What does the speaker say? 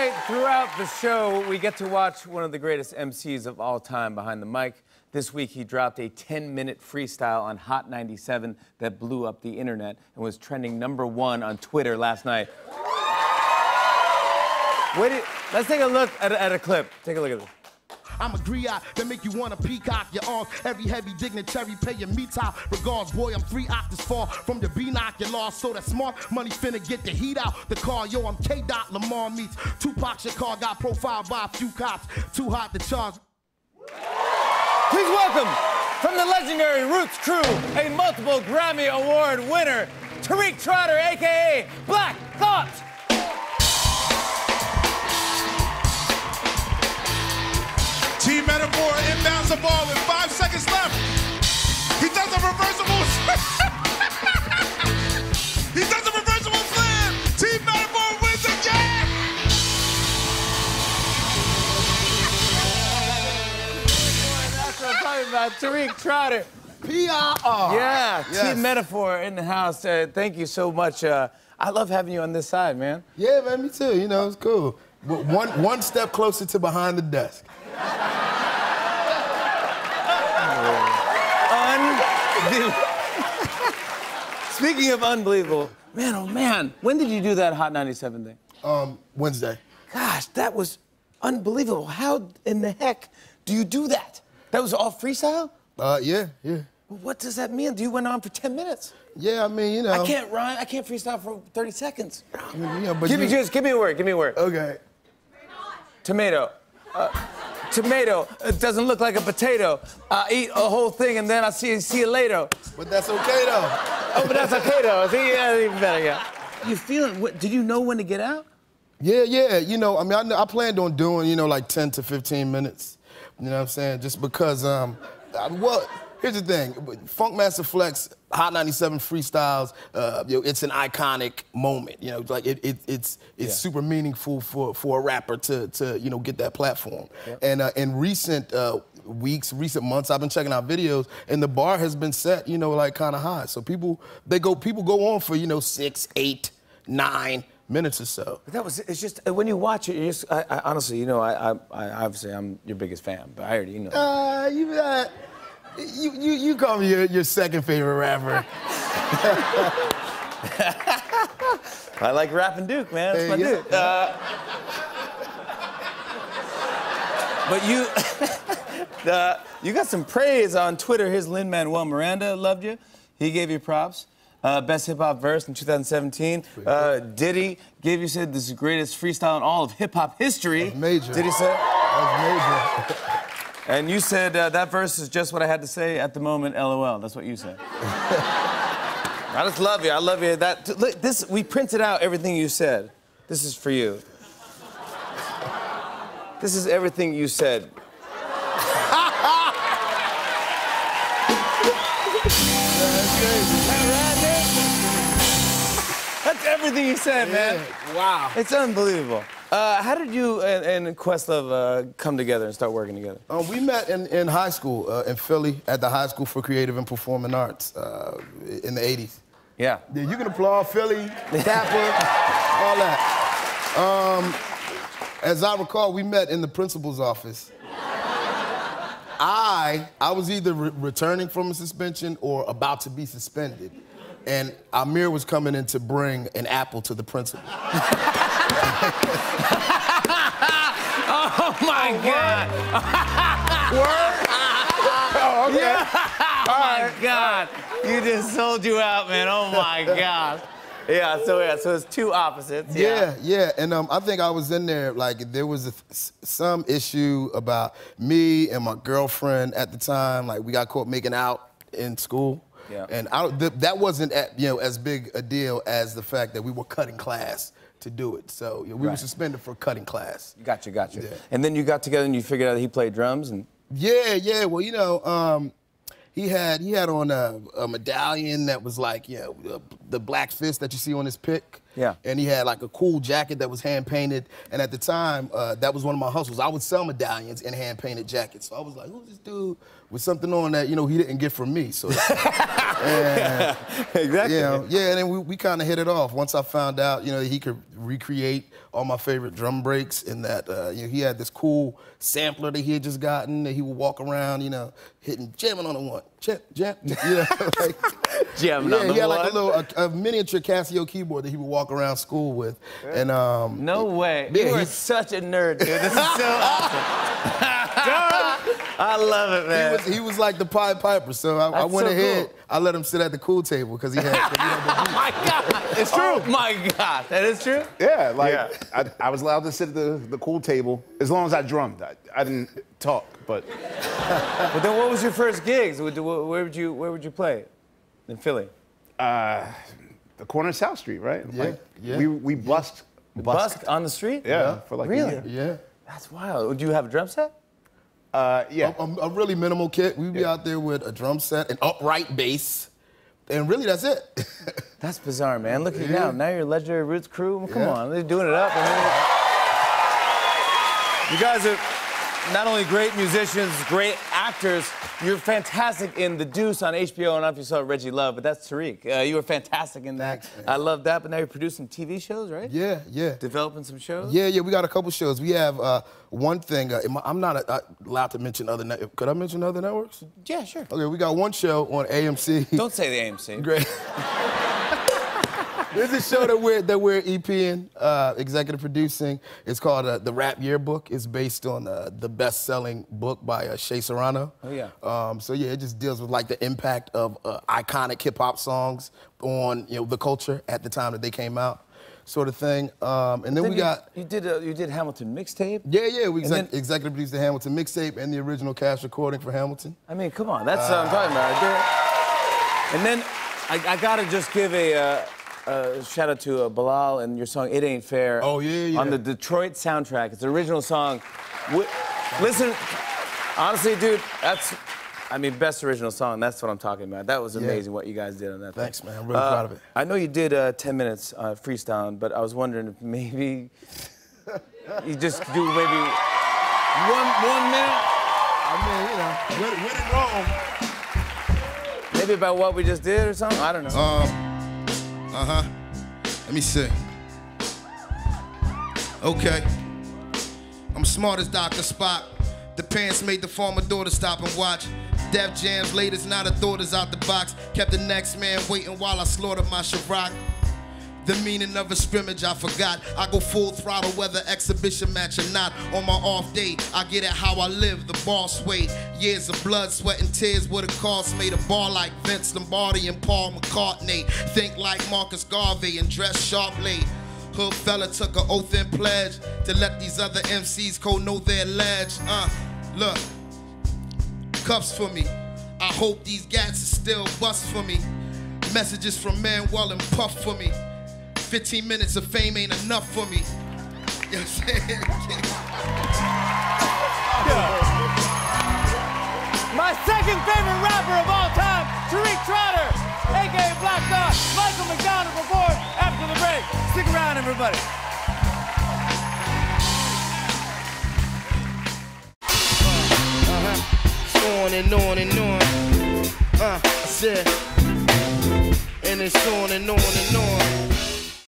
night, throughout the show, we get to watch one of the greatest MCs of all time behind the mic. This week, he dropped a 10 minute freestyle on Hot 97 that blew up the internet and was trending number one on Twitter last night. Wait, let's take a look at, at a clip. Take a look at this. I'm a griot that make you wanna peacock your arms. Every heavy dignitary pay your me top. Regards, boy, I'm three octaves far from the B knock you lost. So that smart money finna get the heat out the car. Yo, I'm K. Dot Lamar meets Tupac Shakur got profiled by a few cops. Too hot to charge. Please welcome from the legendary Roots crew, a multiple Grammy Award winner, Tariq Trotter, aka Black Thought. Metaphor inbounds the ball with five seconds left. He does a reversible. he does a reversible slam. Team Metaphor wins again. That's what I'm talking about, Tariq Trotter. P.I.R. Yeah, Yes. Team Metaphor in the house. Uh, thank you so much. Uh, I love having you on this side, man. Yeah, man, me too. You know, it's cool. One one step closer to behind the desk. Unbelievable. Speaking of unbelievable, man, oh man, when did you do that Hot 97 thing? Um, Wednesday. Gosh, that was unbelievable. How in the heck do you do that? That was all freestyle? Uh, yeah, yeah. What does that mean? Do you went on for 10 minutes. Yeah, I mean, you know. I can't rhyme. I can't freestyle for 30 seconds. You know, but Give me you- just give me a word. Give me a word. Okay. Tomato. Uh, tomato. It doesn't look like a potato. I eat a whole thing and then I see see you later. But that's okay though. Oh, but that's okay though. See, yeah, even better. Yeah. You feeling? What, did you know when to get out? Yeah, yeah. You know, I mean, I, I planned on doing, you know, like 10 to 15 minutes. You know what I'm saying? Just because, um, I, well, here's the thing. Funkmaster Flex, Hot 97 freestyles, uh, you know, it's an iconic moment. You know, like it, it, it's it's Yeah. super meaningful for, for a rapper to, to, you know, get that platform. And uh, in recent uh, weeks, recent months, I've been checking out videos, and the bar has been set, you know, like kind of high. So people, they go, people go on for, you know, six, eight, nine minutes or so. That was. It's just when you watch it. You just. I, I, honestly, you know, I, I, I obviously I'm your biggest fan, but I already know. Uh, you, uh, you, you, you call me your, your second favorite rapper. I like rapping Duke, man. That's Hey, my yeah. dude. Uh, but you, you got some praise on Twitter. Here's Lin Manuel Miranda loved you. He gave you props. Uh, best hip hop verse in 2017. Uh, Diddy gave you said this is the greatest freestyle in all of hip hop history. That's major. Diddy said. That's major. And you said uh, that verse is just what I had to say at the moment. LOL. That's what you said. I just love you. I love you. That look, this we printed out everything you said. This is for you. This is everything you said. That's everything you said, man. Wow. It's unbelievable. Uh, how did you and, and Questlove uh, come together and start working together? Um, we met in, in high school uh, in Philly at the High School for Creative and Performing Arts uh, in the 80s. Yeah. Yeah, you can applaud Philly, Tapper, all that. Um, as I recall, we met in the principal's office. I I was either re- returning from a suspension or about to be suspended, and Amir was coming in to bring an apple to the principal. Oh my oh, God. Word? oh, okay. Yeah. Oh my God. You just sold you out, man. Oh my God. Yeah, so yeah, so it's two opposites. Yeah, yeah, and um, I think I was in there like there was a, some issue about me and my girlfriend at the time. Like we got caught making out in school, Yeah. and I, th- that wasn't at, you know as big a deal as the fact that we were cutting class to do it. So you know, we were suspended for cutting class. Gotcha, gotcha. Yeah. And then you got together and you figured out that he played drums and Yeah, yeah. Well, you know, um, he had he had on a, a medallion that was like, you know, the black fist that you see on his pick. Yeah. And he had like a cool jacket that was hand painted. And at the time, uh, that was one of my hustles. I would sell medallions and hand painted jackets. So I was like, who's this dude with something on that you know he didn't get from me? So. and, exactly. you know, yeah, and then we, we kind of hit it off. Once I found out, you know, he could recreate all my favorite drum breaks, and that uh, you know he had this cool sampler that he had just gotten that he would walk around, you know, hitting jamming on the one, jam, jam, you know, like Jamming yeah, on the he had like a little a, a miniature Casio keyboard that he would walk around school with, and um, No way. Yeah, you are such a nerd, dude. This is so awesome. I love it, He man. was, he was like the Pied Piper, so I, I went so ahead. cool. I let him sit at the cool table because he had. 'cause he had the oh my God. It's true. Oh my God. That is true? Yeah, like Yeah. I, I was allowed to sit at the, the cool table as long as I drummed. I, I didn't talk, but But then what was your first gigs? Where where would you, where would you play? In Philly? Uh, the corner of South Street, right? Yeah, Like, yeah. We we busked. Busk on the street? Yeah, for like Really? a year. yeah. That's wild. Do you have a drum set? Uh, yeah. a, a really minimal kit. We'd be out there with a drum set, an upright bass, and really that's it. That's bizarre, man. Look at you Yeah. now. Now you're legendary Roots crew. Come Yeah. on, they're doing it up. You guys are not only great musicians, great actors. You're fantastic in The Deuce on HBO. I don't know if you saw Reggie Love, but that's Tariq. Uh, you were fantastic in that. Thanks. I love that. But now you're producing TV shows, right? yeah, yeah. Developing some shows. Yeah, yeah, we got a couple shows. We have uh, one thing. Uh, I'm not uh, allowed to mention other. networks. Could I mention other networks? Yeah, sure. Okay, we got one show on AMC. Don't say the AMC. Great. There's a show that we're that we're EPing, uh, executive producing. It's called uh, the Rap Yearbook. It's based on uh, the best-selling book by uh, Shea Serrano. Oh, yeah. Um, so yeah, it just deals with like the impact of uh, iconic hip hop songs on you know the culture at the time that they came out, sort of thing. Um, and then, Then we you, got you did a, you did Hamilton mixtape. yeah, yeah, we exec- then- executive produced the Hamilton mixtape and the original cast recording for Hamilton. I mean, come on, that's what I'm talking about. And then I, I gotta just give a, uh, a shout out to uh, Bilal and your song "It Ain't Fair." Oh, yeah, yeah. On the Detroit soundtrack, it's the original song. Listen, honestly, dude, that's. I mean, best original song. That's what I'm talking about. That was amazing what you guys did on that. thing. Thanks, man. I'm really proud of it. I know you did uh, 10 minutes uh, freestyling, but I was wondering if maybe you just do maybe one one minute. I mean, you know, when, when in Rome. Maybe about what we just did or something? I don't know. Uh huh. Let me see. Okay. I'm smart as Dr. Spock. The pants made the former daughter stop and watch. Def Jam's latest, not a thought is out the box. Kept the next man waiting while I slaughtered my Chirac. The meaning of a scrimmage I forgot. I go full throttle whether exhibition match or not. On my off day, I get it how I live, the boss way. Years of blood, sweat, and tears would have cost made a ball like Vince Lombardi and Paul McCartney. Think like Marcus Garvey and dress sharply. Hood fella took an oath and pledge to let these other MCs go know their ledge. Uh, look, cuffs for me. I hope these gats are still bust for me. Messages from Manuel and Puff for me. 15 minutes of fame ain't enough for me. You know what I'm saying? My second favorite rapper of all time, Tariq Trotter, aka Black Thought. Michael McDonald before after the break. Stick around, everybody. Uh, uh-huh. On and on and on. Uh, I said, and it's on and on and on.